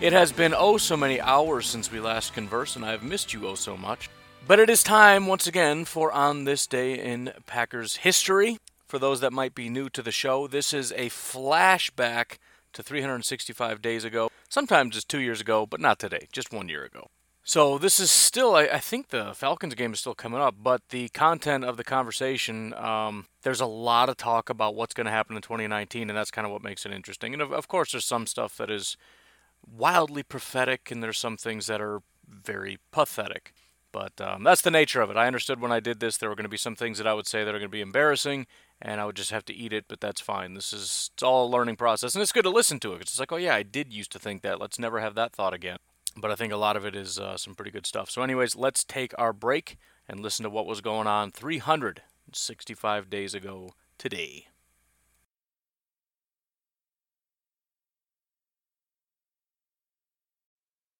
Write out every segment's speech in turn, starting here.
It has been oh so many hours since we last conversed, and I have missed you oh so much. But it is time once again for On This Day in Packers History. For those that might be new to the show, this is a flashback to 365 days ago. Sometimes it's two years ago, but not today, just one year ago. So this is still, I, I, think the Falcons game is still coming up, but the content of the conversation, um, there's a lot of talk about what's going to happen in 2019, and that's kind of what makes it interesting. And of, of course, there's some stuff that is wildly prophetic, and there's some things that are very pathetic. But um, that's the nature of it. I understood when I did this there were going to be some things that I would say that are going to be embarrassing, and I would just have to eat it. But that's fine. This is it's all a learning process, and it's good to listen to it. It's like, oh yeah, I did used to think that. Let's never have that thought again but I think a lot of it is uh, some pretty good stuff. So, anyways, let's take our break and listen to what was going on 365 days ago today.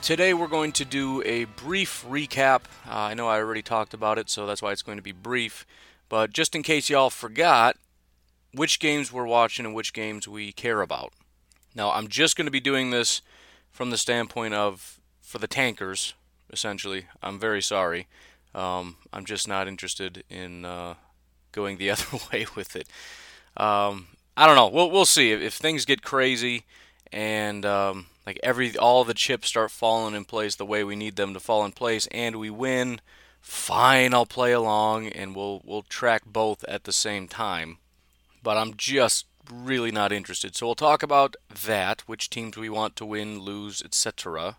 Today we're going to do a brief recap. Uh, I know I already talked about it, so that's why it's going to be brief. But just in case y'all forgot, which games we're watching and which games we care about. Now, I'm just going to be doing this from the standpoint of for the tankers, essentially. I'm very sorry. Um, I'm just not interested in uh, going the other way with it. Um, I don't know. We'll we'll see if, if things get crazy and um, like every all the chips start falling in place the way we need them to fall in place, and we win. Fine, I'll play along, and we'll we'll track both at the same time but I'm just really not interested. So we'll talk about that, which teams we want to win, lose, etc.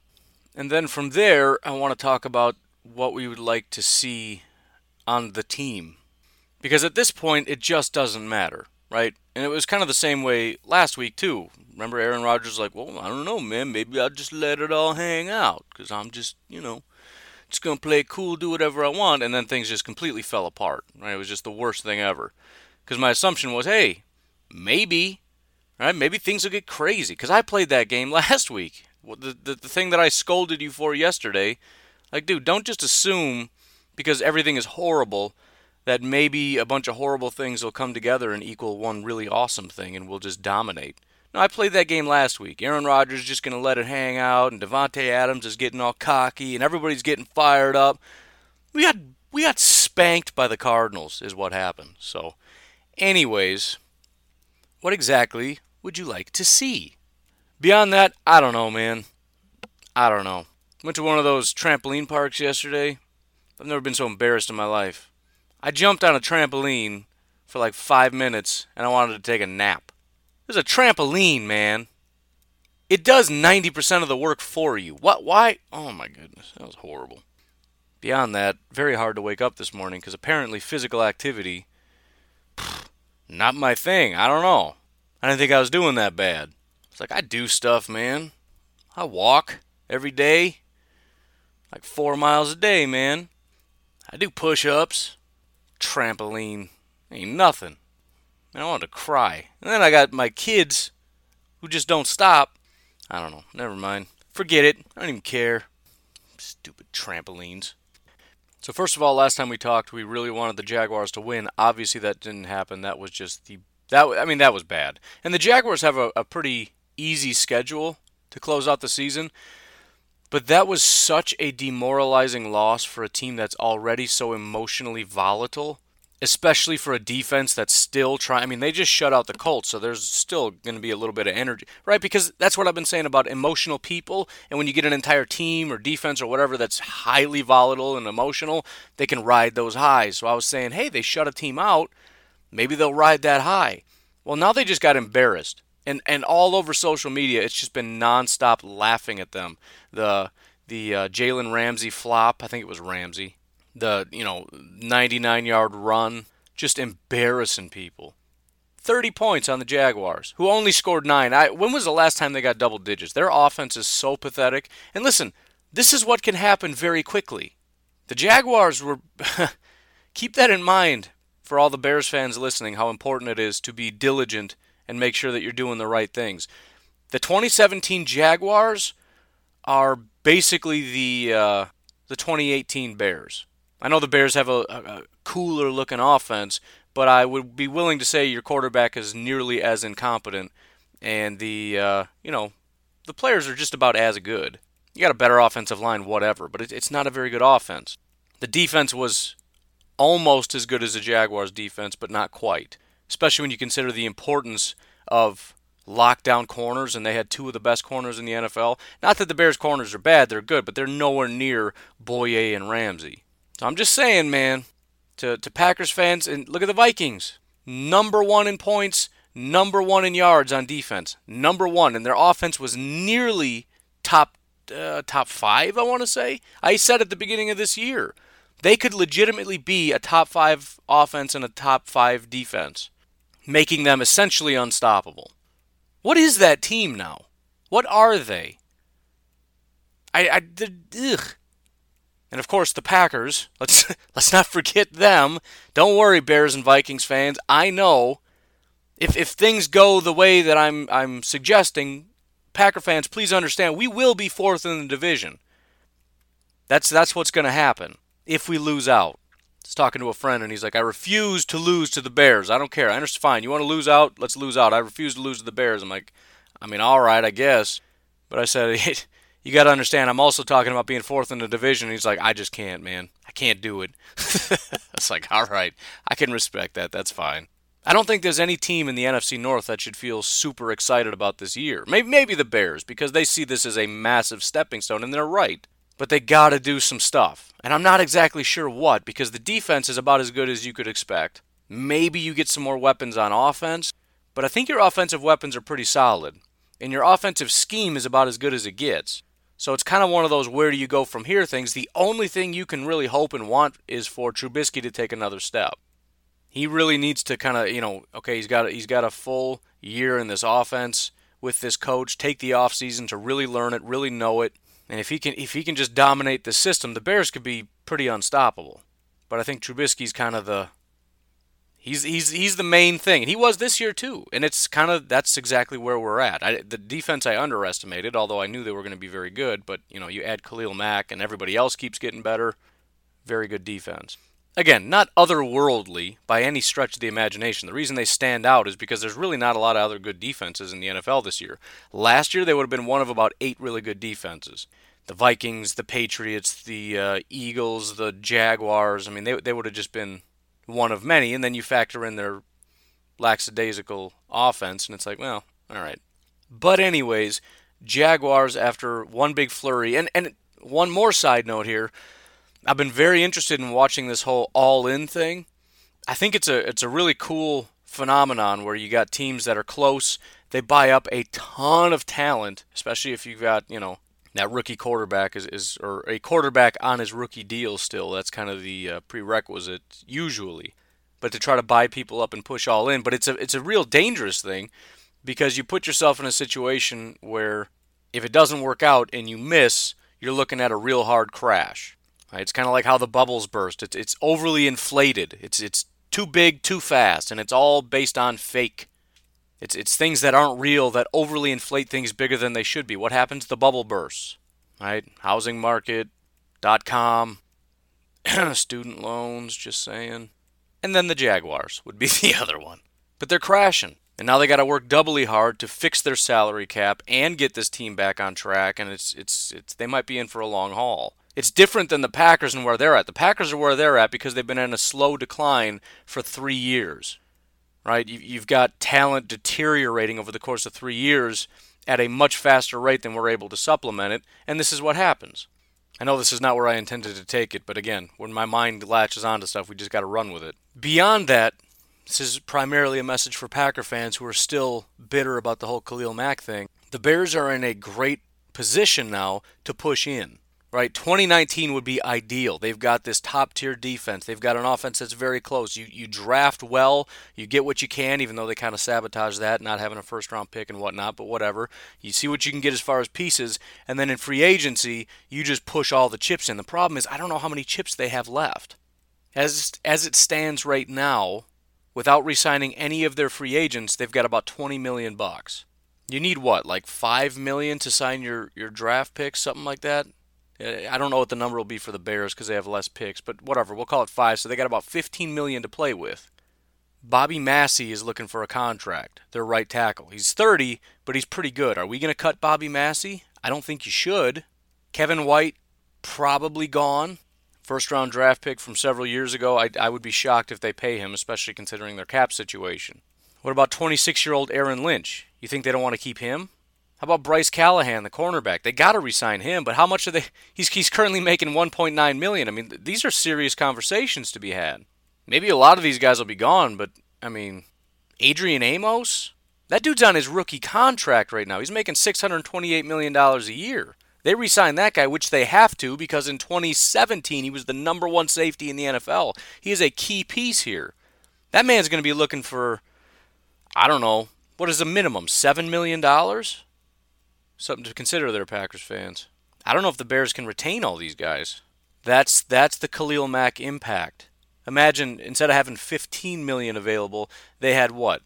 And then from there, I want to talk about what we would like to see on the team. Because at this point, it just doesn't matter, right? And it was kind of the same way last week, too. Remember, Aaron Rodgers like, well, I don't know, man. Maybe I'll just let it all hang out because I'm just, you know, just to play cool, do whatever I want. And then things just completely fell apart, right? It was just the worst thing ever because my assumption was, hey, maybe, right? Maybe things will get crazy because I played that game last week. The, the the thing that I scolded you for yesterday, like, dude, don't just assume because everything is horrible that maybe a bunch of horrible things will come together and equal one really awesome thing and we'll just dominate. No, I played that game last week. Aaron Rodgers is just going to let it hang out, and Davante Adams is getting all cocky, and everybody's getting fired up. We got we got spanked by the Cardinals, is what happened. So Anyways, what exactly would you like to see? Beyond that, I don't know, man. I don't know. Went to one of those trampoline parks yesterday. I've never been so embarrassed in my life. I jumped on a trampoline for like five minutes and I wanted to take a nap. There's a trampoline, man. It does 90% of the work for you. What? Why? Oh my goodness, that was horrible. Beyond that, very hard to wake up this morning because apparently physical activity, not my thing. I don't know. I didn't think I was doing that bad. It's like I do stuff, man. I walk every day, like four miles a day, man. I do push ups, trampoline, ain't nothing. I wanted to cry. And then I got my kids who just don't stop. I don't know. Never mind. Forget it. I don't even care. Stupid trampolines. So first of all, last time we talked, we really wanted the Jaguars to win. Obviously, that didn't happen. That was just the that. I mean, that was bad. And the Jaguars have a, a pretty easy schedule to close out the season. But that was such a demoralizing loss for a team that's already so emotionally volatile especially for a defense that's still trying. I mean, they just shut out the Colts, so there's still going to be a little bit of energy, right? Because that's what I've been saying about emotional people. And when you get an entire team or defense or whatever that's highly volatile and emotional, they can ride those highs. So I was saying, hey, they shut a team out. Maybe they'll ride that high. Well, now they just got embarrassed. And, and all over social media, it's just been nonstop laughing at them. The the uh, Jalen Ramsey flop, I think it was Ramsey, the you know 99 yard run, just embarrassing people. 30 points on the Jaguars, who only scored nine. I, when was the last time they got double digits? Their offense is so pathetic. And listen, this is what can happen very quickly. The Jaguars were. keep that in mind for all the Bears fans listening, how important it is to be diligent and make sure that you're doing the right things. The 2017 Jaguars are basically the uh, the 2018 Bears. I know the Bears have a, a, cooler looking offense, but I would be willing to say your quarterback is nearly as incompetent, and the uh, you know the players are just about as good. You got a better offensive line, whatever, but it, it's not a very good offense. The defense was almost as good as the Jaguars' defense, but not quite. Especially when you consider the importance of lockdown corners, and they had two of the best corners in the NFL. Not that the Bears' corners are bad; they're good, but they're nowhere near Bouye and Ramsey. So I'm just saying, man, to, to Packers fans, and look at the Vikings. Number one in points, number one in yards on defense. Number one. And their offense was nearly top uh, top five, I want to say. I said at the beginning of this year. They could legitimately be a top five offense and a top five defense, making them essentially unstoppable. What is that team now? What are they? I, I ugh. And of course, the Packers. Let's let's not forget them. Don't worry, Bears and Vikings fans. I know if if things go the way that I'm I'm suggesting, Packer fans, please understand we will be fourth in the division. That's that's what's going to happen if we lose out. I talking to a friend and he's like, I refuse to lose to the Bears. I don't care. I understand. Fine. You want to lose out? Let's lose out. I refuse to lose to the Bears. I'm like, I mean, all right, I guess. But I said, you got to understand, I'm also talking about being fourth in the division. he's like, I just can't, man. I can't do it. it's like, all right, I can respect that. That's fine. I don't think there's any team in the NFC North that should feel super excited about this year. Maybe, maybe the Bears, because they see this as a massive stepping stone, and they're right. But they got to do some stuff. And I'm not exactly sure what, because the defense is about as good as you could expect. Maybe you get some more weapons on offense, but I think your offensive weapons are pretty solid. And your offensive scheme is about as good as it gets. So it's kind of one of those where do you go from here things. The only thing you can really hope and want is for Trubisky to take another step. He really needs to kind of, you know, okay, he's got a, he's got a full year in this offense with this coach, take the offseason to really learn it, really know it. And if he can if he can just dominate the system, the Bears could be pretty unstoppable. But I think Trubisky's kind of the He's he's he's the main thing, and he was this year too. And it's kind of that's exactly where we're at. I, the defense I underestimated, although I knew they were going to be very good. But you know, you add Khalil Mack, and everybody else keeps getting better. Very good defense. Again, not otherworldly by any stretch of the imagination. The reason they stand out is because there's really not a lot of other good defenses in the NFL this year. Last year, they would have been one of about eight really good defenses. The Vikings, the Patriots, the uh, Eagles, the Jaguars. I mean, they they would have just been one of many, and then you factor in their lackadaisical offense, and it's like, well, all right. But anyways, Jaguars after one big flurry, and and one more side note here, I've been very interested in watching this whole all-in thing. I think it's a it's a really cool phenomenon where you got teams that are close, they buy up a ton of talent, especially if you've got, you know, that rookie quarterback is, is or a quarterback on his rookie deal still. That's kind of the uh, prerequisite usually. But to try to buy people up and push all in, but it's a it's a real dangerous thing because you put yourself in a situation where if it doesn't work out and you miss, you're looking at a real hard crash. Right? It's kind of like how the bubbles burst. It's it's overly inflated. It's it's too big, too fast, and it's all based on fake. It's it's things that aren't real that overly inflate things bigger than they should be. What happens? The bubble bursts. Right? Housing market, dot com, student loans, just saying. And then the Jaguars would be the other one. But they're crashing. And now they got to work doubly hard to fix their salary cap and get this team back on track and it's it's it's they might be in for a long haul. It's different than the Packers and where they're at. The Packers are where they're at because they've been in a slow decline for 3 years right? You've got talent deteriorating over the course of three years at a much faster rate than we're able to supplement it, and this is what happens. I know this is not where I intended to take it, but again, when my mind latches onto stuff, we just got to run with it. Beyond that, this is primarily a message for Packer fans who are still bitter about the whole Khalil Mack thing. The Bears are in a great position now to push in right? 2019 would be ideal. They've got this top tier defense. They've got an offense that's very close. You you draft well, you get what you can, even though they kind of sabotage that, not having a first round pick and whatnot. But whatever, you see what you can get as far as pieces, and then in free agency, you just push all the chips in. The problem is I don't know how many chips they have left. As as it stands right now, without re-signing any of their free agents, they've got about 20 million bucks. You need what, like five million to sign your your draft picks, something like that. Uh, I don't know what the number will be for the Bears because they have less picks, but whatever. We'll call it five. So they got about 15 million to play with. Bobby Massie is looking for a contract. Their right tackle. He's 30, but he's pretty good. Are we going to cut Bobby Massie? I don't think you should. Kevin White probably gone. First round draft pick from several years ago. I, I would be shocked if they pay him, especially considering their cap situation. What about 26 year old Aaron Lynch? You think they don't want to keep him? How about Bryce Callahan, the cornerback? They got to resign him, but how much are they? He's he's currently making 1.9 million. I mean, these are serious conversations to be had. Maybe a lot of these guys will be gone, but I mean, Adrian Amos, that dude's on his rookie contract right now. He's making 628 million dollars a year. They re-signed that guy, which they have to because in 2017 he was the number one safety in the NFL. He is a key piece here. That man's going to be looking for, I don't know, what is the minimum? Seven million dollars? Something to consider there, Packers fans. I don't know if the Bears can retain all these guys. That's that's the Khalil Mack impact. Imagine instead of having 15 million available, they had what?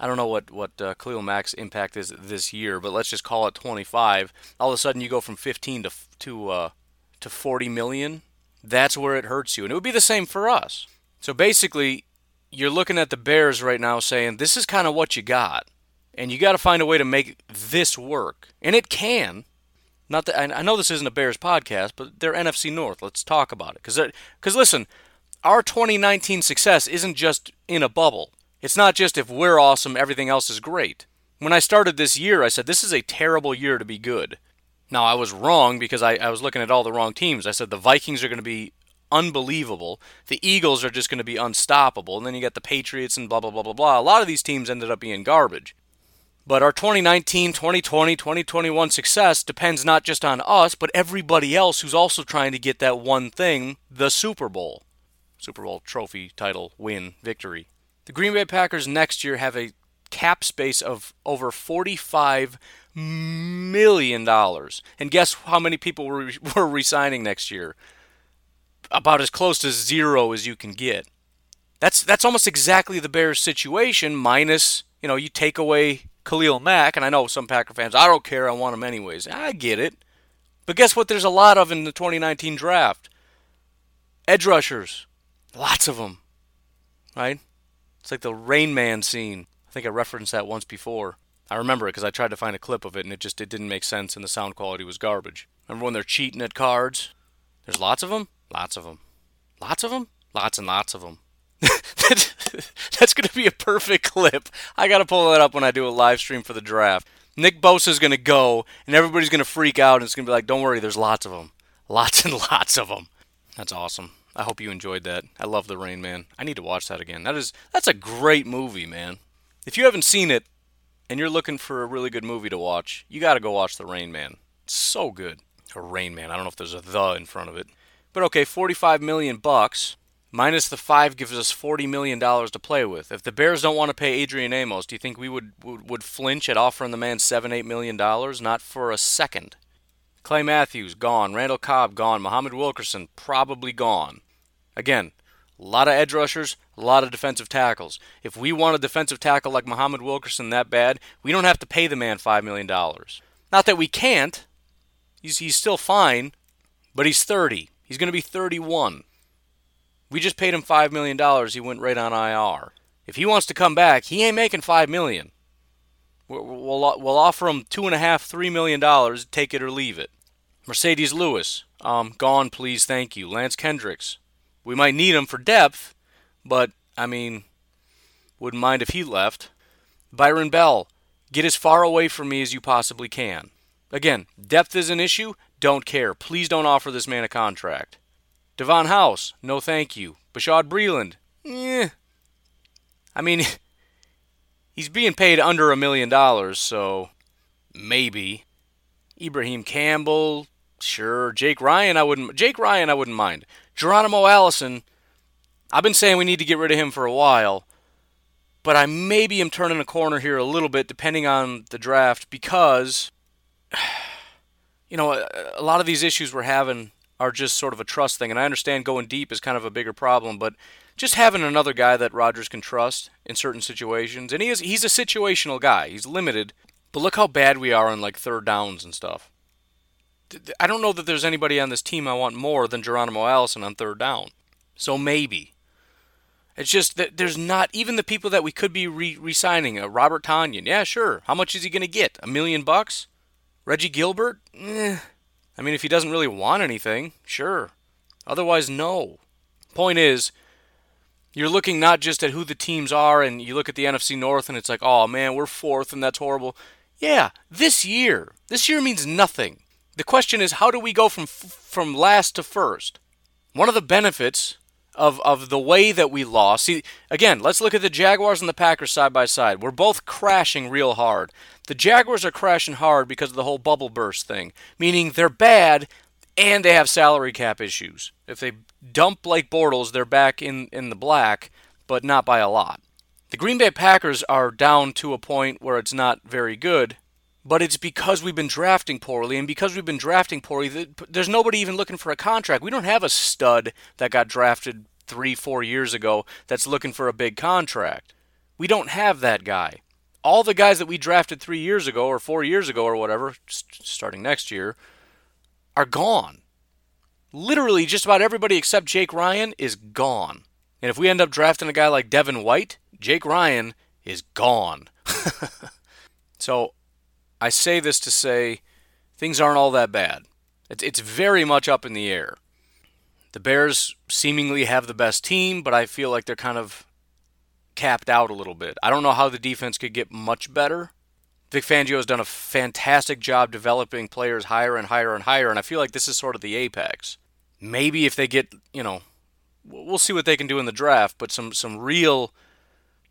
I don't know what what uh, Khalil Mack's impact is this year, but let's just call it 25. All of a sudden, you go from 15 to to uh, to 40 million. That's where it hurts you, and it would be the same for us. So basically, you're looking at the Bears right now, saying this is kind of what you got and you got to find a way to make this work. And it can. Not that I know this isn't a Bears podcast, but they're NFC North. Let's talk about it. Because because listen, our 2019 success isn't just in a bubble. It's not just if we're awesome, everything else is great. When I started this year, I said this is a terrible year to be good. Now I was wrong because I, I was looking at all the wrong teams. I said the Vikings are going to be unbelievable. The Eagles are just going to be unstoppable. And then you got the Patriots and blah, blah, blah, blah, blah. A lot of these teams ended up being garbage. But our 2019, 2020, 2021 success depends not just on us, but everybody else who's also trying to get that one thing the Super Bowl. Super Bowl trophy, title, win, victory. The Green Bay Packers next year have a cap space of over $45 million. And guess how many people were, were resigning next year? About as close to zero as you can get. That's that's almost exactly the Bears situation minus, you know, you take away Khalil Mack, and I know some Packer fans, I don't care, I want him anyways. I get it. But guess what there's a lot of in the 2019 draft? Edge rushers. Lots of them. Right? It's like the Rain Man scene. I think I referenced that once before. I remember it because I tried to find a clip of it and it just it didn't make sense and the sound quality was garbage. Remember when they're cheating at cards? There's lots of them? Lots of them. Lots of them? Lots and lots of them. That's going to be a perfect clip. I got to pull that up when I do a live stream for the draft. Nick Bosa's going to go, and everybody's going to freak out, and it's going to be like, don't worry, there's lots of them. Lots and lots of them. That's awesome. I hope you enjoyed that. I love The Rain Man. I need to watch that again. That is that's a great movie, man. If you haven't seen it and you're looking for a really good movie to watch, you got to go watch The Rain Man. It's so good. Or Rain Man. I don't know if there's a the in front of it. But okay, 45 million bucks minus the 5 gives us 40 million dollars to play with. If the Bears don't want to pay Adrian Amos, do you think we would would, would flinch at offering the man 7 8 million dollars? Not for a second. Clay Matthews gone, Randall Cobb gone, Muhammad Wilkerson probably gone. Again, a lot of edge rushers, a lot of defensive tackles. If we want a defensive tackle like Muhammad Wilkerson that bad, we don't have to pay the man $5 million. Not that we can't. He's, he's still fine, but he's 30. He's going to be 31. We just paid him $5 million. He went right on IR. If he wants to come back, he ain't making 5 million. We'll, we'll, we'll offer him two and a half, three million dollars. Take it or leave it. Marcedes Lewis, um, gone, please, thank you. Lance Kendricks, we might need him for depth, but I mean, wouldn't mind if he left. Byron Bell, get as far away from me as you possibly can. Again, depth is an issue. Don't care. Please don't offer this man a contract. Davon House, no thank you. Bashaud Breeland, eh. I mean, he's being paid under a million dollars, so maybe. Ibrahim Campbell, sure. Jake Ryan, I wouldn't. Jake Ryan, I wouldn't mind. Geronimo Allison, I've been saying we need to get rid of him for a while, but I maybe am turning a corner here a little bit depending on the draft because, you know, a, a lot of these issues we're having are just sort of a trust thing. And I understand going deep is kind of a bigger problem, but just having another guy that Rodgers can trust in certain situations, and he is he's a situational guy. He's limited, but look how bad we are on like third downs and stuff. I don't know that there's anybody on this team I want more than Geronimo Allison on third down. So maybe. It's just that there's not even the people that we could be re signing. Uh, Robert Tonyan, yeah, sure. How much is he going to get? A million bucks? Reggie Gilbert? Eh. I mean, if he doesn't really want anything, sure. Otherwise, no. Point is, you're looking not just at who the teams are, and you look at the NFC North, and it's like, oh man, we're fourth, and that's horrible. Yeah, this year. This year means nothing. The question is, how do we go from from last to first? One of the benefits of of the way that we lost. See, again, let's look at the Jaguars and the Packers side by side. We're both crashing real hard. The Jaguars are crashing hard because of the whole bubble burst thing, meaning they're bad and they have salary cap issues. If they dump Blake Bortles, they're back in in the black, but not by a lot. The Green Bay Packers are down to a point where it's not very good but it's because we've been drafting poorly, and because we've been drafting poorly, there's nobody even looking for a contract. We don't have a stud that got drafted three, four years ago that's looking for a big contract. We don't have that guy. All the guys that we drafted three years ago, or four years ago, or whatever, starting next year, are gone. Literally, just about everybody except Jake Ryan is gone. And if we end up drafting a guy like Devin White, Jake Ryan is gone. so I say this to say things aren't all that bad. It's, it's very much up in the air. The Bears seemingly have the best team, but I feel like they're kind of capped out a little bit. I don't know how the defense could get much better. Vic Fangio has done a fantastic job developing players higher and higher and higher, and I feel like this is sort of the apex. Maybe if they get, you know, we'll see what they can do in the draft, but some some real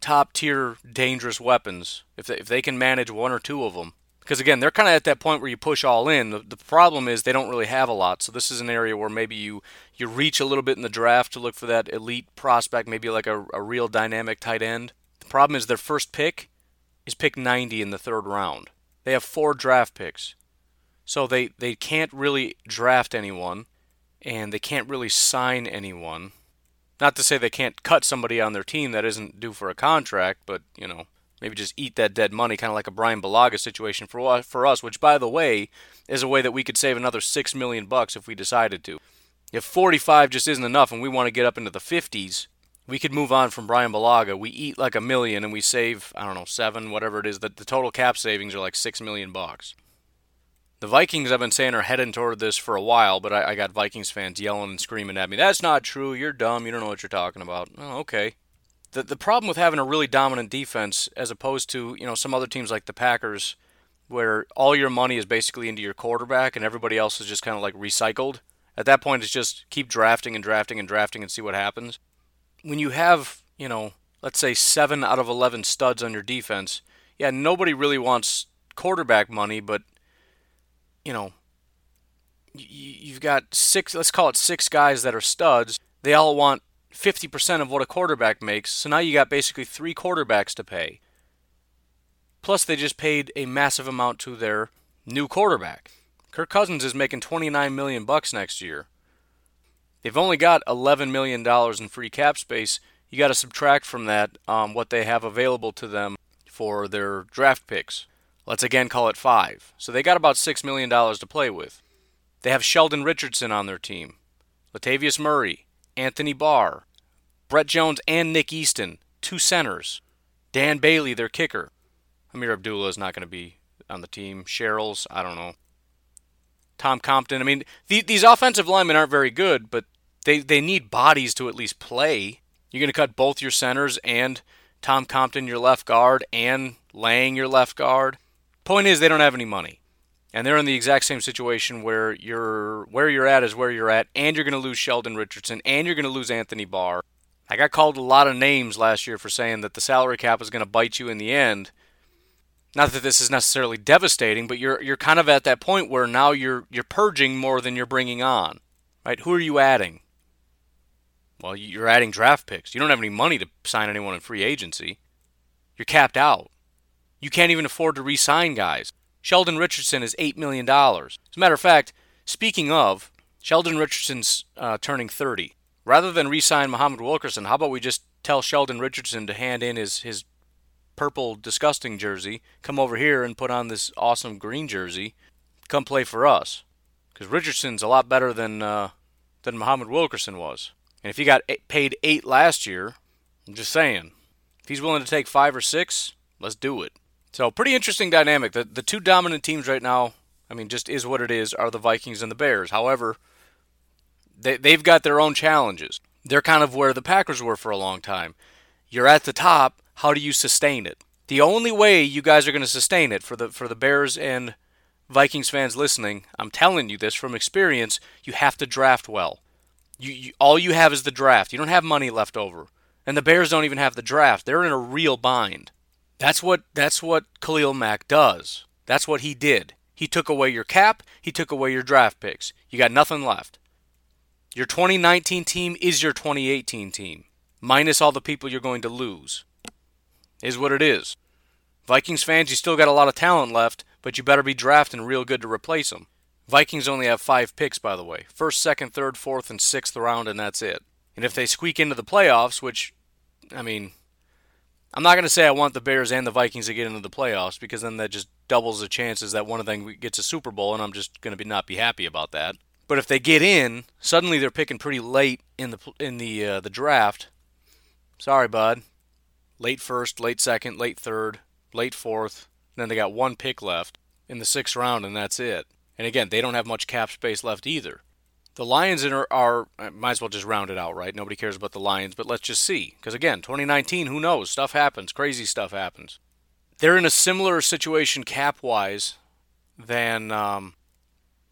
top tier dangerous weapons, if they, if they can manage one or two of them, because again, they're kind of at that point where you push all in. The, the, problem is they don't really have a lot, so this is an area where maybe you you reach a little bit in the draft to look for that elite prospect, maybe like a, a real dynamic tight end. The problem is their first pick is pick 90 in the third round. They have four draft picks, so they they can't really draft anyone, and they can't really sign anyone. Not to say they can't cut somebody on their team that isn't due for a contract, but you know maybe just eat that dead money, kind of like a Brian Bulaga situation for for us. Which, by the way, is a way that we could save another six million bucks if we decided to. If 45 just isn't enough, and we want to get up into the 50s, we could move on from Brian Bulaga. We eat like a million, and we save I don't know seven, whatever it is. That the total cap savings are like six million bucks. The Vikings, I've been saying, are heading toward this for a while, but I, I got Vikings fans yelling and screaming at me. That's not true. You're dumb. You don't know what you're talking about. Oh, okay the the problem with having a really dominant defense as opposed to you know some other teams like the Packers, where all your money is basically into your quarterback and everybody else is just kind of like recycled, At that point, it's just keep drafting and drafting and drafting and see what happens. When you have, you know, let's say seven out of 11 studs on your defense, yeah, nobody really wants quarterback money, but, you know, you've got six, let's call it six guys that are studs. They all want 50% of what a quarterback makes. So now you got basically three quarterbacks to pay. Plus, they just paid a massive amount to their new quarterback. Kirk Cousins is making 29 million bucks next year. They've only got 11 million dollars in free cap space. You got to subtract from that um, what they have available to them for their draft picks. Let's again call it five. So they got about six million dollars to play with. They have Sheldon Richardson on their team, Latavius Murray, Anthony Barr, Brett Jones, and Nick Easton, two centers. Dan Bailey, their kicker. Ameer Abdullah is not going to be on the team. Sherels, I don't know. Tom Compton. I mean, the, these offensive linemen aren't very good, but they, they need bodies to at least play. You're going to cut both your centers and Tom Compton, your left guard, and Lang, your left guard. Point is, they don't have any money and they're in the exact same situation where you're where you're at is where you're at, and you're going to lose Sheldon Richardson, and you're going to lose Anthony Barr. I got called a lot of names last year for saying that the salary cap is going to bite you in the end. Not that this is necessarily devastating, but you're you're kind of at that point where now you're you're purging more than you're bringing on, right? Who are you adding? Well, you're adding draft picks. You don't have any money to sign anyone in free agency. You're capped out. You can't even afford to re-sign guys. Sheldon Richardson is $8 million. As a matter of fact, speaking of, Sheldon Richardson's uh, turning 30. Rather than re sign Muhammad Wilkerson, how about we just tell Sheldon Richardson to hand in his, his purple disgusting jersey, come over here and put on this awesome green jersey, come play for us? Because Richardson's a lot better than, uh, than Muhammad Wilkerson was. And if he got eight, paid eight last year, I'm just saying, if he's willing to take five or six, let's do it. So pretty interesting dynamic. The the two dominant teams right now, I mean, just is what it is, are the Vikings and the Bears. However, they they've got their own challenges. They're kind of where the Packers were for a long time. You're at the top. How do you sustain it? The only way you guys are going to sustain it for the for the Bears and Vikings fans listening, I'm telling you this from experience, you have to draft well. You, you, all you have is the draft. You don't have money left over. And the Bears don't even have the draft. They're in a real bind. That's what that's what Khalil Mack does. That's what he did. He took away your cap, he took away your draft picks. You got nothing left. Your 2019 team is your 2018 team, minus all the people you're going to lose. Is what it is. Vikings fans, you still got a lot of talent left, but you better be drafting real good to replace them. Vikings only have five picks, by the way first, second, third, fourth, and sixth round, and that's it. And if they squeak into the playoffs, which, I mean, I'm not going to say I want the Bears and the Vikings to get into the playoffs because then that just doubles the chances that one of them gets a Super Bowl, and I'm just going to be not be happy about that. But if they get in, suddenly they're picking pretty late in the in the uh, the draft. Sorry, bud. Late first, late second, late third, late fourth. Then they got one pick left in the sixth round, and that's it. And again, they don't have much cap space left either. The Lions are, are might as well just round it out, right? Nobody cares about the Lions, but let's just see. Because again, 2019, who knows? Stuff happens. Crazy stuff happens. They're in a similar situation cap wise than um,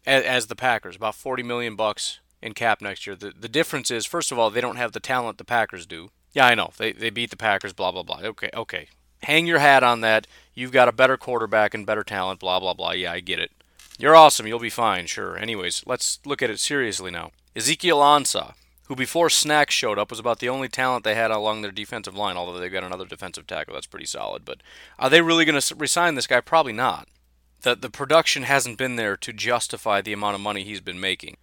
as, as, the Packers, about 40 million bucks in cap next year. The, the difference is, first of all, they don't have the talent the Packers do. Yeah, I know. They, they beat the Packers, blah, blah, blah. Okay, okay. Hang your hat on that. You've got a better quarterback and better talent, blah, blah, blah. Yeah, I get it. You're awesome. You'll be fine, sure. Anyways, let's look at it seriously now. Ezekiel Ansah, who before Snacks showed up was about the only talent they had along their defensive line, although they've got another defensive tackle that's pretty solid. But are they really going to resign this guy? Probably not. The, the production hasn't been there to justify the amount of money he's been making.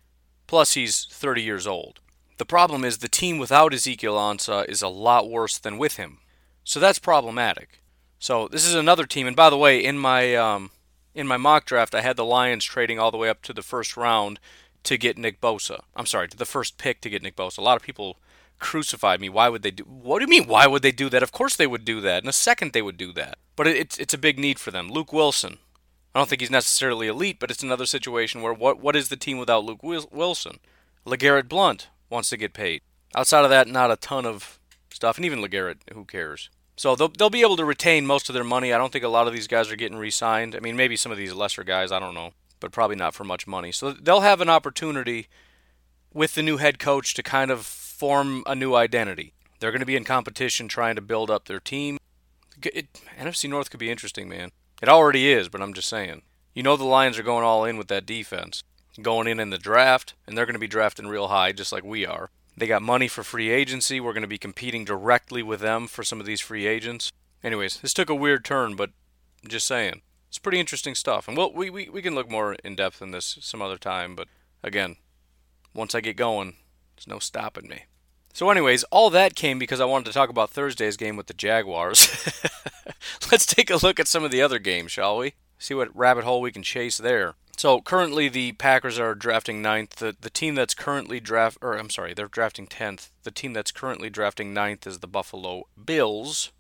Plus, he's 30 years old. The problem is the team without Ezekiel Ansah is a lot worse than with him. So that's problematic. So this is another team. And by the way, in my um, in my mock draft, I had the Lions trading all the way up to the first round to get Nick Bosa. I'm sorry, to the first pick to get Nick Bosa. A lot of people crucified me. Why would they do? What do you mean? Why would they do that? Of course they would do that. In a second they would do that. But it's it's a big need for them. Luke Wilson. I don't think he's necessarily elite, but it's another situation where what what is the team without Luke Wilson? LeGarrette Blunt wants to get paid. Outside of that, not a ton of stuff, and even LeGarrette, who cares? So they'll, they'll be able to retain most of their money. I don't think a lot of these guys are getting re signed. I mean, maybe some of these lesser guys, I don't know, but probably not for much money. So they'll have an opportunity with the new head coach to kind of form a new identity. They're going to be in competition trying to build up their team. It, NFC North could be interesting, man. It already is, but I'm just saying. You know the Lions are going all in with that defense. Going in in the draft, and they're going to be drafting real high, just like we are. They got money for free agency. We're going to be competing directly with them for some of these free agents. Anyways, this took a weird turn, but just saying. It's pretty interesting stuff. And we'll, we, we, we can look more in depth in this some other time, but again, once I get going, there's no stopping me. So, anyways, all that came because I wanted to talk about Thursday's game with the Jaguars. Let's take a look at some of the other games, shall we? See what rabbit hole we can chase there. So currently the Packers are drafting ninth. The the team that's currently draft or I'm sorry, they're drafting tenth. The team that's currently drafting ninth is the Buffalo Bills.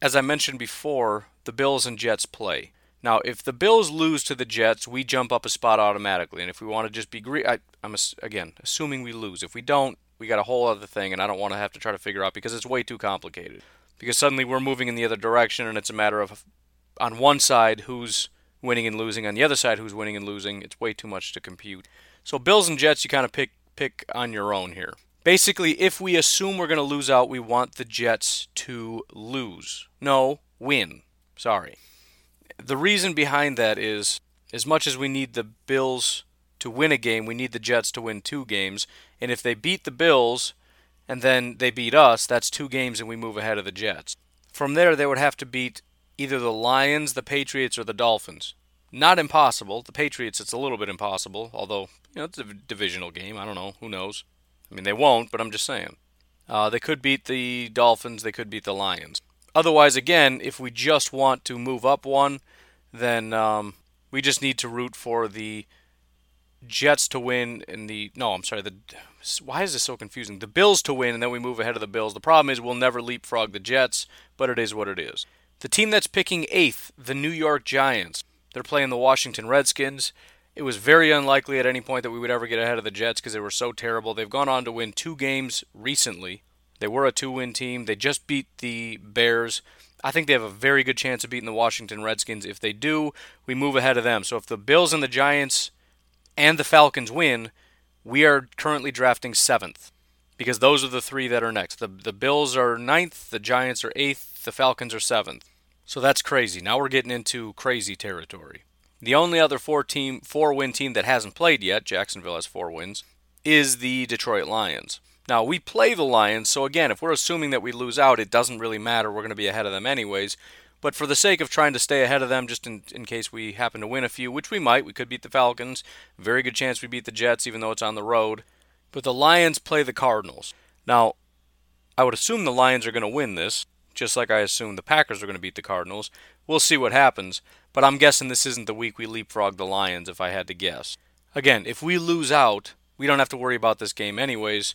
As I mentioned before, the Bills and Jets play. Now, if the Bills lose to the Jets, we jump up a spot automatically. And if we want to just be greedy, I'm again assuming we lose. If we don't, we got a whole other thing, and I don't want to have to try to figure out because it's way too complicated. Because suddenly we're moving in the other direction, and it's a matter of on one side who's winning and losing, on the other side who's winning and losing. It's way too much to compute. So Bills and Jets, you kind of pick pick on your own here. Basically, if we assume we're going to lose out, we want the Jets to lose. No, win. Sorry. The reason behind that is as much as we need the Bills to win a game, we need the Jets to win two games. And if they beat the Bills and then they beat us, that's two games and we move ahead of the Jets. From there, they would have to beat either the Lions, the Patriots, or the Dolphins. Not impossible. The Patriots, it's a little bit impossible, although, you know, it's a divisional game. I don't know. Who knows? I mean, they won't, but I'm just saying. Uh, they could beat the Dolphins, they could beat the Lions. Otherwise, again, if we just want to move up one, then um, we just need to root for the Jets to win and the no, I'm sorry, the why is this so confusing? The Bills to win and then we move ahead of the Bills. The problem is we'll never leapfrog the Jets, but it is what it is. The team that's picking eighth, the New York Giants. They're playing the Washington Redskins. It was very unlikely at any point that we would ever get ahead of the Jets because they were so terrible. They've gone on to win two games recently. They were a two win team. They just beat the Bears. I think they have a very good chance of beating the Washington Redskins. If they do, we move ahead of them. So if the Bills and the Giants and the Falcons win, we are currently drafting seventh because those are the three that are next. The, the Bills are ninth, the Giants are eighth, the Falcons are seventh. So that's crazy. Now we're getting into crazy territory. The only other four team four win team that hasn't played yet, Jacksonville has four wins, is the Detroit Lions. Now we play the Lions, so again, if we're assuming that we lose out, it doesn't really matter. We're going to be ahead of them anyways. But for the sake of trying to stay ahead of them, just in, in case we happen to win a few, which we might, we could beat the Falcons. Very good chance we beat the Jets, even though it's on the road. But the Lions play the Cardinals. Now, I would assume the Lions are going to win this just like I assumed the Packers are going to beat the Cardinals. We'll see what happens, but I'm guessing this isn't the week we leapfrog the Lions if I had to guess. Again, if we lose out, we don't have to worry about this game anyways.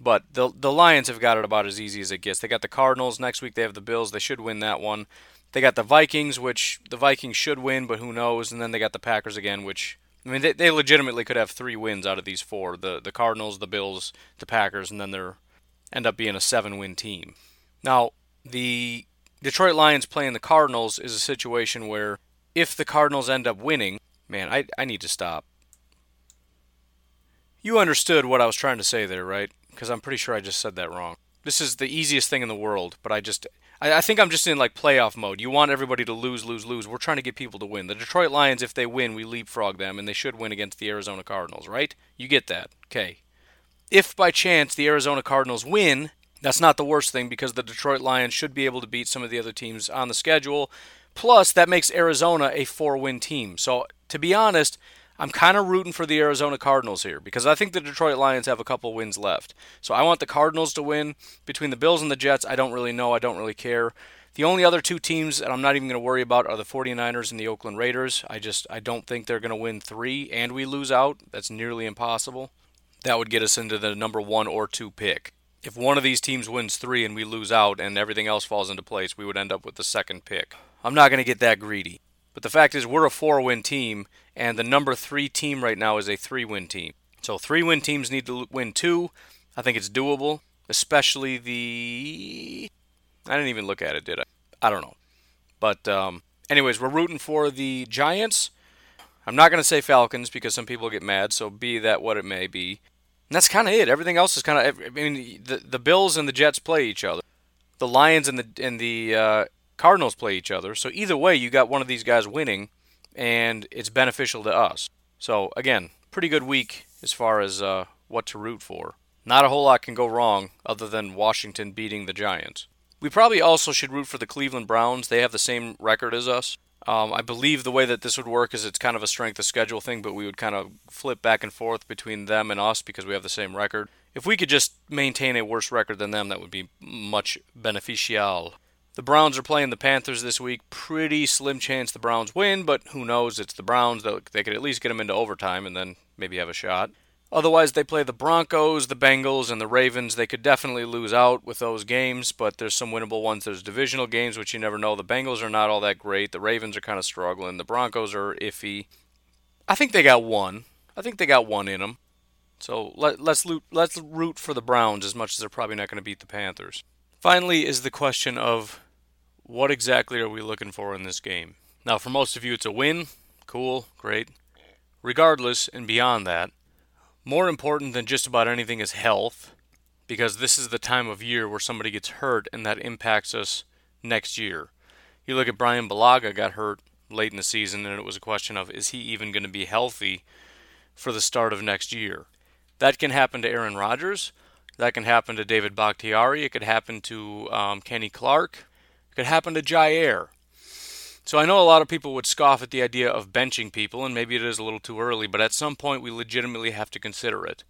But the the Lions have got it about as easy as it gets. They got the Cardinals next week. They have the Bills. They should win that one. They got the Vikings, which the Vikings should win, but who knows? And then they got the Packers again, which I mean they, they legitimately could have three wins out of these four: the the Cardinals, the Bills, the Packers, and then they're end up being a seven win team. Now, the Detroit Lions playing the Cardinals is a situation where if the Cardinals end up winning, man, I, I need to stop. You understood what I was trying to say there, right? Because I'm pretty sure I just said that wrong. This is the easiest thing in the world, but I just. I, I think I'm just in like playoff mode. You want everybody to lose, lose, lose. We're trying to get people to win. The Detroit Lions, if they win, we leapfrog them, and they should win against the Arizona Cardinals, right? You get that. Okay. If by chance the Arizona Cardinals win, that's not the worst thing because the Detroit Lions should be able to beat some of the other teams on the schedule. Plus, that makes Arizona a four win team. So, to be honest, I'm kind of rooting for the Arizona Cardinals here because I think the Detroit Lions have a couple wins left. So, I want the Cardinals to win. Between the Bills and the Jets, I don't really know. I don't really care. The only other two teams that I'm not even going to worry about are the 49ers and the Oakland Raiders. I just I don't think they're going to win 3 and we lose out. That's nearly impossible. That would get us into the number 1 or 2 pick if one of these teams wins three and we lose out and everything else falls into place, we would end up with the second pick. I'm not going to get that greedy. But the fact is, we're a four win team, and the number three team right now is a three win team. So three win teams need to win two. I think it's doable, especially the. I didn't even look at it, did I? I don't know. But, um, anyways, we're rooting for the Giants. I'm not going to say Falcons because some people get mad, so be that what it may be. And that's kind of it. Everything else is kind of. I mean, the the Bills and the Jets play each other. The Lions and the and the uh, Cardinals play each other. So either way, you got one of these guys winning, and it's beneficial to us. So again, pretty good week as far as uh, what to root for. Not a whole lot can go wrong other than Washington beating the Giants. We probably also should root for the Cleveland Browns. They have the same record as us. Um, I believe the way that this would work is it's kind of a strength of schedule thing, but we would kind of flip back and forth between them and us because we have the same record. If we could just maintain a worse record than them, that would be much beneficial. The Browns are playing the Panthers this week. Pretty slim chance the Browns win, but who knows? It's the Browns. They could at least get them into overtime and then maybe have a shot. Otherwise, they play the Broncos, the Bengals, and the Ravens. They could definitely lose out with those games, but there's some winnable ones. There's divisional games, which you never know. The Bengals are not all that great. The Ravens are kind of struggling. The Broncos are iffy. I think they got one. I think they got one in them. So let, let's loot, let's root for the Browns as much as they're probably not going to beat the Panthers. Finally, is the question of what exactly are we looking for in this game? Now, for most of you, it's a win. Cool, great. Regardless, and beyond that, more important than just about anything is health, because this is the time of year where somebody gets hurt and that impacts us next year. You look at Brian Bulaga got hurt late in the season, and it was a question of is he even going to be healthy for the start of next year? That can happen to Aaron Rodgers. That can happen to David Bakhtiari. It could happen to um, Kenny Clark. It could happen to Jaire. So I know a lot of people would scoff at the idea of benching people, and maybe it is a little too early, but at some point we legitimately have to consider it.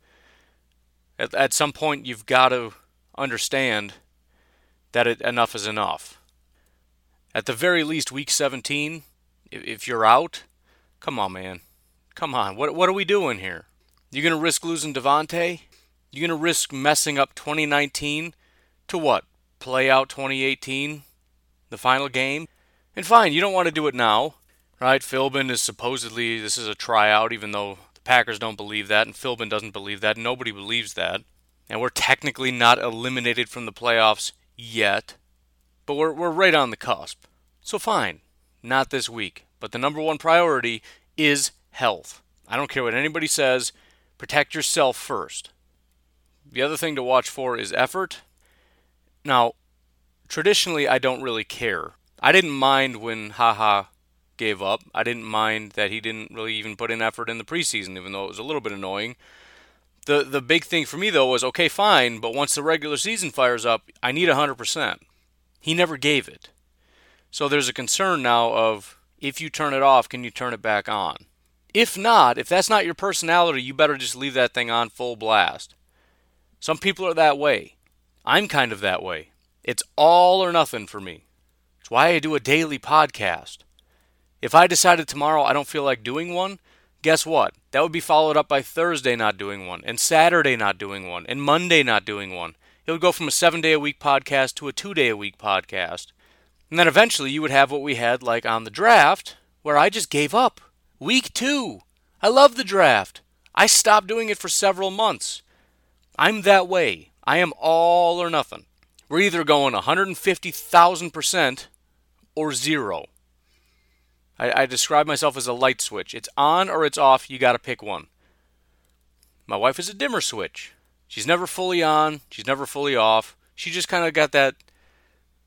At, at some point you've got to understand that it, enough is enough. At the very least, week 17, if, if you're out, come on, man. Come on. What, what are we doing here? You're going to risk losing Davante? You're going to risk messing up 2019 to what? Play out 2018? The final game? And fine, you don't want to do it now, right? Philbin is supposedly this is a tryout, even though the Packers don't believe that, and Philbin doesn't believe that. Nobody believes that. And we're technically not eliminated from the playoffs yet, but we're, we're right on the cusp. So fine, not this week. But the number one priority is health. I don't care what anybody says, protect yourself first. The other thing to watch for is effort. Now, traditionally, I don't really care I didn't mind when Haha gave up. I didn't mind that he didn't really even put in effort in the preseason, even though it was a little bit annoying. The the big thing for me though was okay, fine, but once the regular season fires up, I need 100%. He never gave it. So there's a concern now of if you turn it off, can you turn it back on? If not, if that's not your personality, you better just leave that thing on full blast. Some people are that way. I'm kind of that way. It's all or nothing for me. It's why I do a daily podcast. If I decided tomorrow I don't feel like doing one, guess what? That would be followed up by Thursday not doing one, and Saturday not doing one, and Monday not doing one. It would go from a seven day a week podcast to a two day a week podcast. And then eventually you would have what we had like on the draft, where I just gave up. Week two. I love the draft. I stopped doing it for several months. I'm that way. I am all or nothing. We're either going 150,000% or zero. I, I describe myself as a light switch. It's on or it's off. You got to pick one. My wife is a dimmer switch. She's never fully on. She's never fully off. She just kind of got that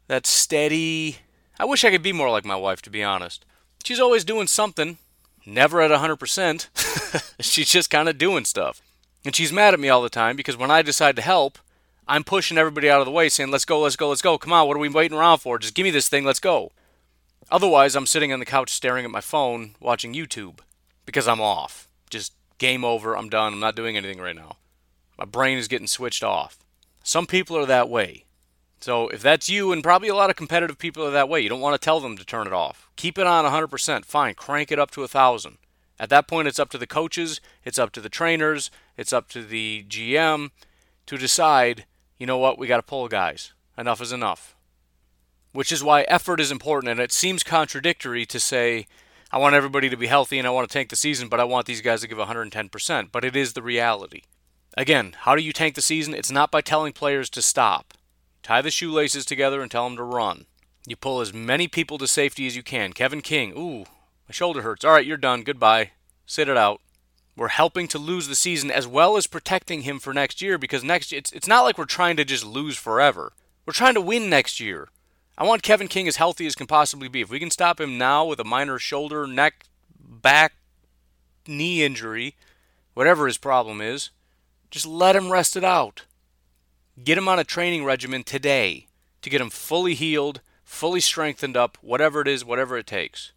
that steady. I wish I could be more like my wife, to be honest. She's always doing something, never at 100%. she's just kind of doing stuff. And she's mad at me all the time because when I decide to help, I'm pushing everybody out of the way saying, let's go, let's go, let's go. Come on, what are we waiting around for? Just give me this thing, let's go. Otherwise, I'm sitting on the couch staring at my phone watching YouTube because I'm off. Just game over. I'm done. I'm not doing anything right now. My brain is getting switched off. Some people are that way. So if that's you, and probably a lot of competitive people are that way, you don't want to tell them to turn it off. Keep it on 100%. Fine. Crank it up to 1,000. At that point, it's up to the coaches, it's up to the trainers, it's up to the GM to decide, you know what, we got to pull guys. Enough is enough which is why effort is important. And it seems contradictory to say, I want everybody to be healthy and I want to tank the season, but I want these guys to give 110%. But it is the reality. Again, how do you tank the season? It's not by telling players to stop. Tie the shoelaces together and tell them to run. You pull as many people to safety as you can. Kevin King, ooh, my shoulder hurts. All right, you're done. Goodbye. Sit it out. We're helping to lose the season as well as protecting him for next year because next it's it's not like we're trying to just lose forever. We're trying to win next year. I want Kevin King as healthy as can possibly be. If we can stop him now with a minor shoulder, neck, back, knee injury, whatever his problem is, just let him rest it out. Get him on a training regimen today to get him fully healed, fully strengthened up, whatever it is, whatever it takes.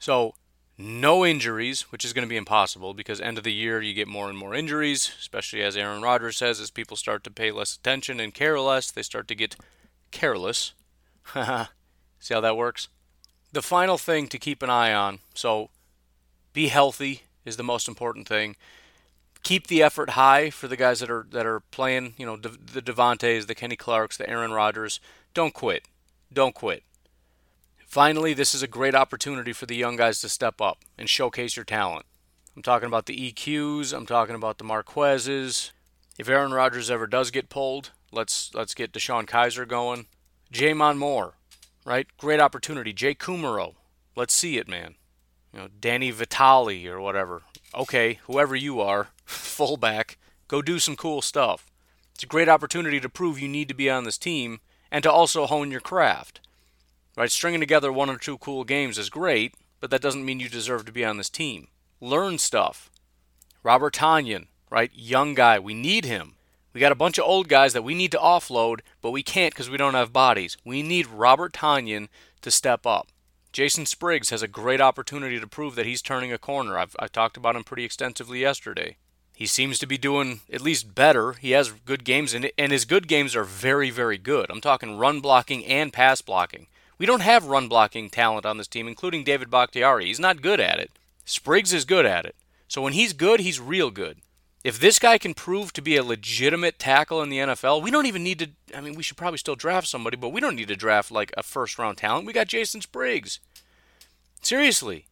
So, no injuries, which is going to be impossible because end of the year you get more and more injuries, especially as Aaron Rodgers says, as people start to pay less attention and care less, they start to get careless. See how that works? The final thing to keep an eye on. So, be healthy is the most important thing. Keep the effort high for the guys that are that are playing. You know, the Davantes, the Kenny Clarks, the Aaron Rodgers. Don't quit. Don't quit. Finally, this is a great opportunity for the young guys to step up and showcase your talent. I'm talking about the EQs. I'm talking about the Marquezes. If Aaron Rodgers ever does get pulled, let's let's get DeShone Kizer going. J'Mon Moore, right? Great opportunity. Jake Kumerow. Let's see it, man. You know, Danny Vitale or whatever. Okay, whoever you are, fullback, go do some cool stuff. It's a great opportunity to prove you need to be on this team and to also hone your craft. Right, stringing together one or two cool games is great, but that doesn't mean you deserve to be on this team. Learn stuff. Robert Tonyan, right? Young guy. We need him. We got a bunch of old guys that we need to offload, but we can't because we don't have bodies. We need Robert Tonyan to step up. Jason Spriggs has a great opportunity to prove that he's turning a corner. I've, I talked about him pretty extensively yesterday. He seems to be doing at least better. He has good games, and, and his good games are very, very good. I'm talking run blocking and pass blocking. We don't have run blocking talent on this team, including David Bakhtiari. He's not good at it. Spriggs is good at it. So when he's good, he's real good. If this guy can prove to be a legitimate tackle in the NFL, we don't even need to. I mean, we should probably still draft somebody, but we don't need to draft like a first round talent. We got Jason Spriggs. Seriously,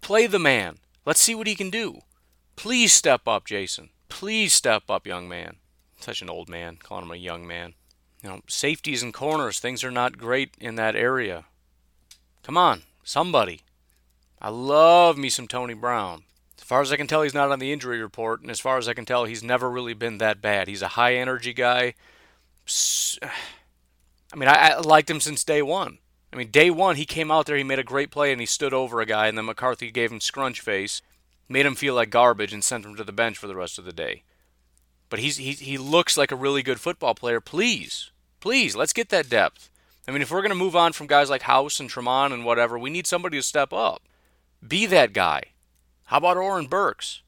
play the man. Let's see what he can do. Please step up, Jason. Please step up, young man. Such an old man, calling him a young man. You know, safeties and corners, things are not great in that area. Come on, somebody. I love me some Tony Brown. As far as I can tell, he's not on the injury report, and as far as I can tell, he's never really been that bad. He's a high energy guy. I mean, I, I liked him since day one. I mean, day one, he came out there, he made a great play, and he stood over a guy, and then McCarthy gave him scrunch face, made him feel like garbage, and sent him to the bench for the rest of the day. But he's, he, he looks like a really good football player. Please, please, let's get that depth. I mean, if we're going to move on from guys like House and Tramon and whatever, we need somebody to step up. Be that guy. How about Oren Burks?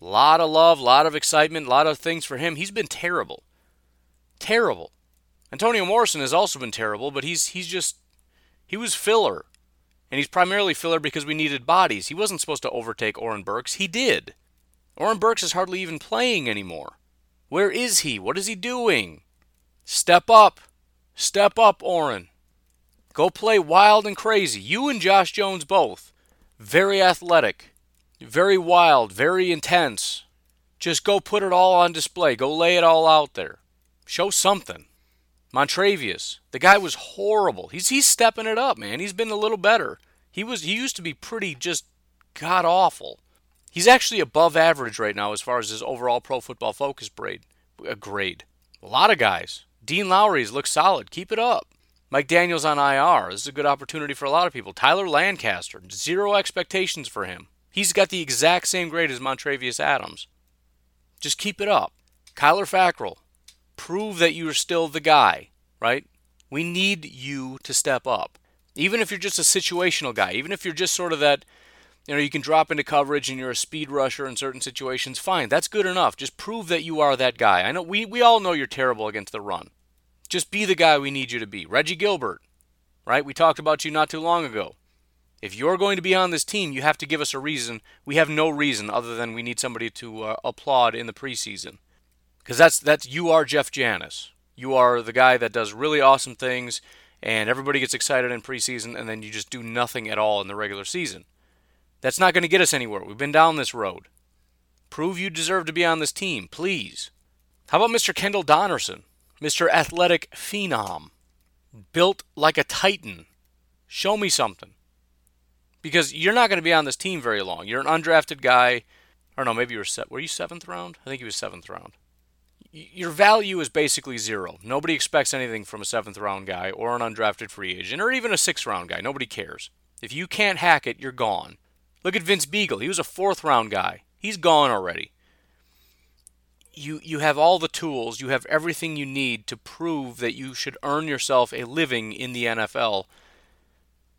A lot of love, a lot of excitement, a lot of things for him. He's been terrible. Terrible. Antonio Morrison has also been terrible, but he's he's just he was filler. And he's primarily filler because we needed bodies. He wasn't supposed to overtake Oren Burks. He did. Oren Burks is hardly even playing anymore. Where is he? What is he doing? Step up. Step up, Oren. Go play wild and crazy. You and Josh Jones both. Very athletic. Very wild. Very intense. Just go put it all on display. Go lay it all out there. Show something. Montravius, the guy was horrible. He's he's stepping it up, man. He's been a little better. He was he used to be pretty just god awful. He's actually above average right now as far as his overall pro football focus grade. A grade. A lot of guys. Dean Lowry's looks solid. Keep it up. Mike Daniels on IR. This is a good opportunity for a lot of people. Tyler Lancaster. Zero expectations for him. He's got the exact same grade as Montravius Adams. Just keep it up. Kyler Fackrell. Prove that you're still the guy, right? We need you to step up. Even if you're just a situational guy, even if you're just sort of that you know, you can drop into coverage and you're a speed rusher in certain situations. Fine, that's good enough. Just prove that you are that guy. I know we, we all know you're terrible against the run. Just be the guy we need you to be. Reggie Gilbert, right? We talked about you not too long ago. If you're going to be on this team, you have to give us a reason. We have no reason other than we need somebody to uh, applaud in the preseason. Because that's that's you are Jeff Janis. You are the guy that does really awesome things, and everybody gets excited in preseason, and then you just do nothing at all in the regular season. That's not going to get us anywhere. We've been down this road. Prove you deserve to be on this team, please. How about Mr. Kendall Donnerson, Mr. Athletic Phenom? Built like a Titan. Show me something. Because you're not going to be on this team very long. You're an undrafted guy. Or no, maybe you were set. Were you seventh round? I think he was seventh round. Your value is basically zero. Nobody expects anything from a seventh round guy or an undrafted free agent or even a sixth round guy. Nobody cares. If you can't hack it, you're gone. Look at Vince Biegel. He was a fourth round guy. He's gone already. You you have all the tools, you have everything you need to prove that you should earn yourself a living in the NFL.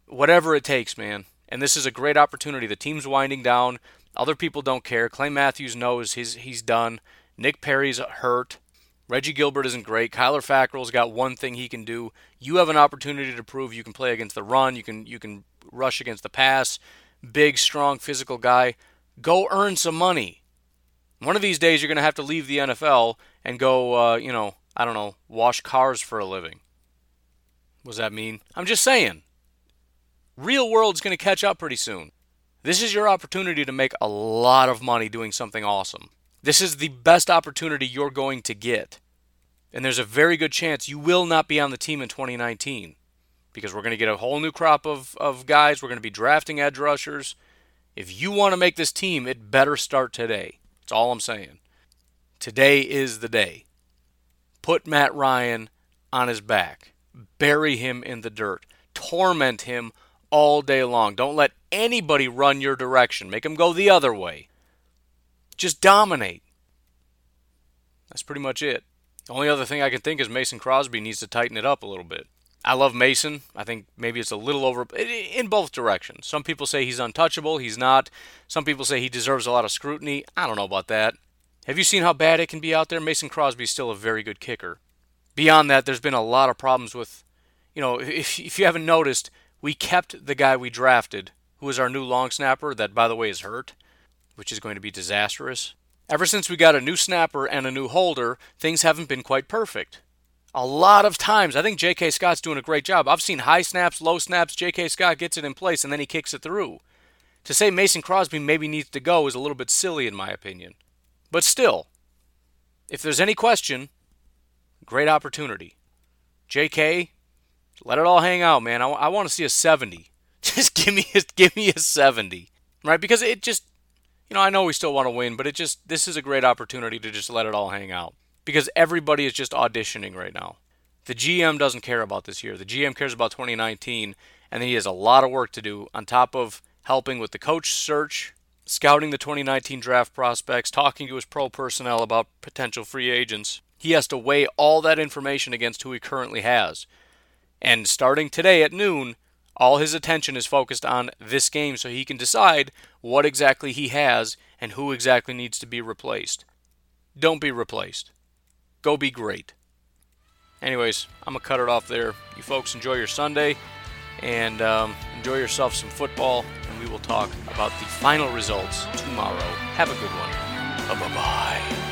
Whatever it takes, man. And this is a great opportunity. The team's winding down. Other people don't care. Clay Matthews knows he's he's done. Nick Perry's hurt. Reggie Gilbert isn't great. Kyler Fackrell's got one thing he can do. You have an opportunity to prove you can play against the run. You can you can rush against the pass. Big, strong, physical guy. Go earn some money. One of these days, you're going to have to leave the NFL and go, uh, you know, I don't know, wash cars for a living. What does that mean? I'm just saying. Real world's going to catch up pretty soon. This is your opportunity to make a lot of money doing something awesome. This is the best opportunity you're going to get. And there's a very good chance you will not be on the team in 2019 because we're going to get a whole new crop of, of guys. We're going to be drafting edge rushers. If you want to make this team, it better start today. That's all I'm saying. Today is the day. Put Matt Ryan on his back, bury him in the dirt, torment him all day long. Don't let anybody run your direction. Make them go the other way. Just dominate. That's pretty much it. The only other thing I can think is Mason Crosby needs to tighten it up a little bit. I love Mason. I think maybe it's a little over in both directions. Some people say he's untouchable. He's not. Some people say he deserves a lot of scrutiny. I don't know about that. Have you seen how bad it can be out there? Mason Crosby's still a very good kicker. Beyond that, there's been a lot of problems with, you know, if, if you haven't noticed, we kept the guy we drafted, who is our new long snapper, that by the way is hurt, which is going to be disastrous. Ever since we got a new snapper and a new holder, things haven't been quite perfect a lot of times. I think J.K. Scott's doing a great job. I've seen high snaps, low snaps. J.K. Scott gets it in place and then he kicks it through. To say Mason Crosby maybe needs to go is a little bit silly, in my opinion. But still, if there's any question, great opportunity. J.K., let it all hang out, man. I, I want to see a 70. Just give me a, give me a 70, right? Because it just, you know, I know we still want to win, but it just this is a great opportunity to just let it all hang out because everybody is just auditioning right now. The GM doesn't care about this year. The GM cares about 2019, and then he has a lot of work to do on top of helping with the coach search, scouting the 2019 draft prospects, talking to his pro personnel about potential free agents. He has to weigh all that information against who he currently has. And starting today at noon, all his attention is focused on this game so he can decide what exactly he has and who exactly needs to be replaced. Don't be replaced. Go be great. Anyways, I'm going to cut it off there. You folks enjoy your Sunday and um, enjoy yourself some football, and we will talk about the final results tomorrow. Have a good one. Bye bye.